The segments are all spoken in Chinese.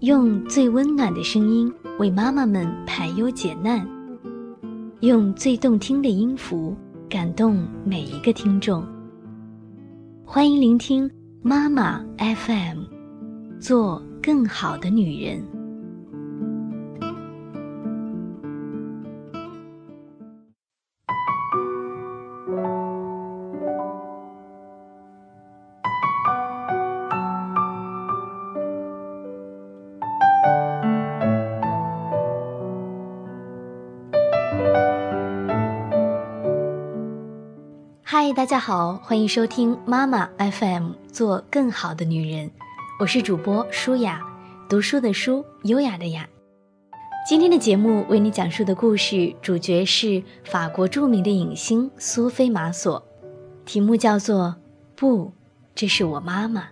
用最温暖的声音为妈妈们排忧解难，用最动听的音符感动每一个听众。欢迎聆听妈妈 FM，做更好的女人。嗨，大家好，欢迎收听妈妈 FM，做更好的女人。我是主播舒雅，读书的书，优雅的雅。今天的节目为你讲述的故事主角是法国著名的影星苏菲玛索，题目叫做《不，这是我妈妈》。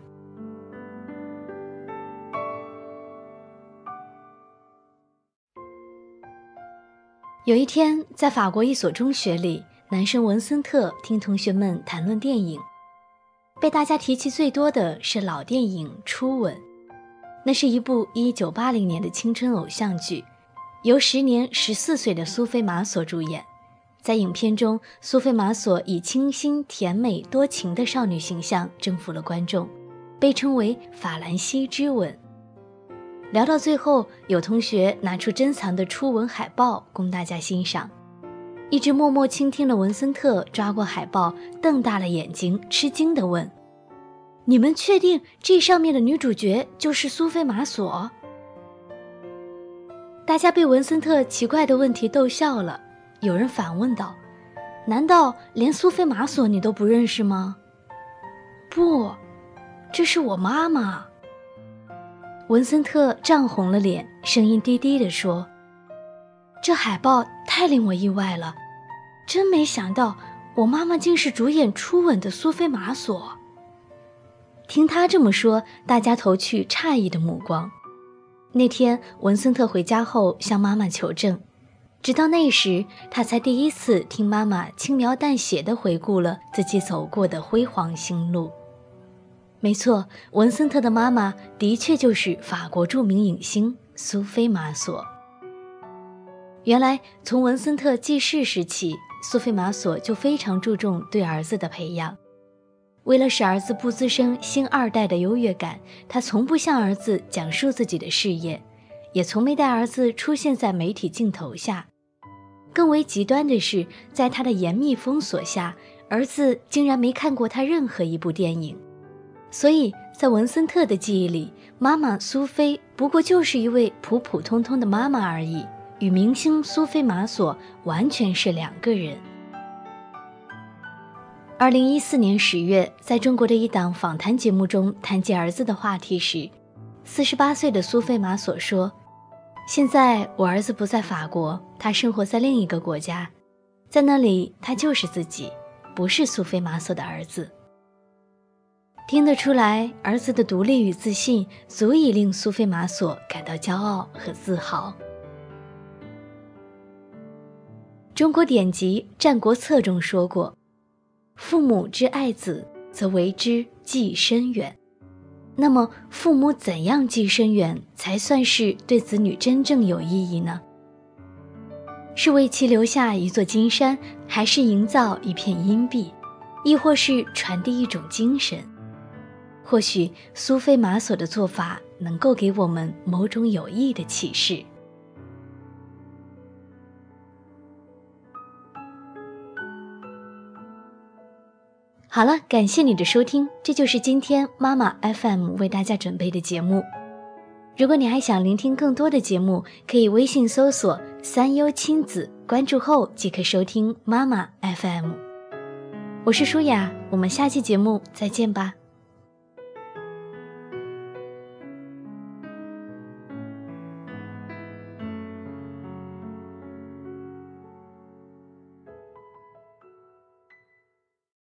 有一天，在法国一所中学里。男生文森特听同学们谈论电影，被大家提起最多的是老电影《初吻》。那是一部1980年的青春偶像剧，由时年14岁的苏菲玛索主演。在影片中，苏菲玛索以清新、甜美、多情的少女形象征服了观众，被称为“法兰西之吻”。聊到最后，有同学拿出珍藏的《初吻》海报供大家欣赏。一直默默倾听的文森特抓过海报，瞪大了眼睛，吃惊地问：“你们确定这上面的女主角就是苏菲玛索？”大家被文森特奇怪的问题逗笑了。有人反问道：“难道连苏菲玛索你都不认识吗？”“不，这是我妈妈。”文森特涨红了脸，声音低低地说。这海报太令我意外了，真没想到我妈妈竟是主演《初吻》的苏菲玛索。听他这么说，大家投去诧异的目光。那天文森特回家后向妈妈求证，直到那时他才第一次听妈妈轻描淡写地回顾了自己走过的辉煌星路。没错，文森特的妈妈的确就是法国著名影星苏菲玛索。原来，从文森特记事时起，苏菲玛索就非常注重对儿子的培养。为了使儿子不滋生星二代的优越感，她从不向儿子讲述自己的事业，也从没带儿子出现在媒体镜头下。更为极端的是，在她的严密封锁下，儿子竟然没看过她任何一部电影。所以在文森特的记忆里，妈妈苏菲不过就是一位普普通通的妈妈而已。与明星苏菲玛索完全是两个人。二零一四年十月，在中国的一档访谈节目中谈及儿子的话题时，四十八岁的苏菲玛索说：“现在我儿子不在法国，他生活在另一个国家，在那里他就是自己，不是苏菲玛索的儿子。”听得出来，儿子的独立与自信足以令苏菲玛索感到骄傲和自豪。中国典籍《战国策》中说过：“父母之爱子，则为之计深远。”那么，父母怎样计深远才算是对子女真正有意义呢？是为其留下一座金山，还是营造一片阴蔽，亦或是传递一种精神？或许苏菲玛索的做法能够给我们某种有益的启示。好了，感谢你的收听，这就是今天妈妈 FM 为大家准备的节目。如果你还想聆听更多的节目，可以微信搜索“三优亲子”，关注后即可收听妈妈 FM。我是舒雅，我们下期节目再见吧。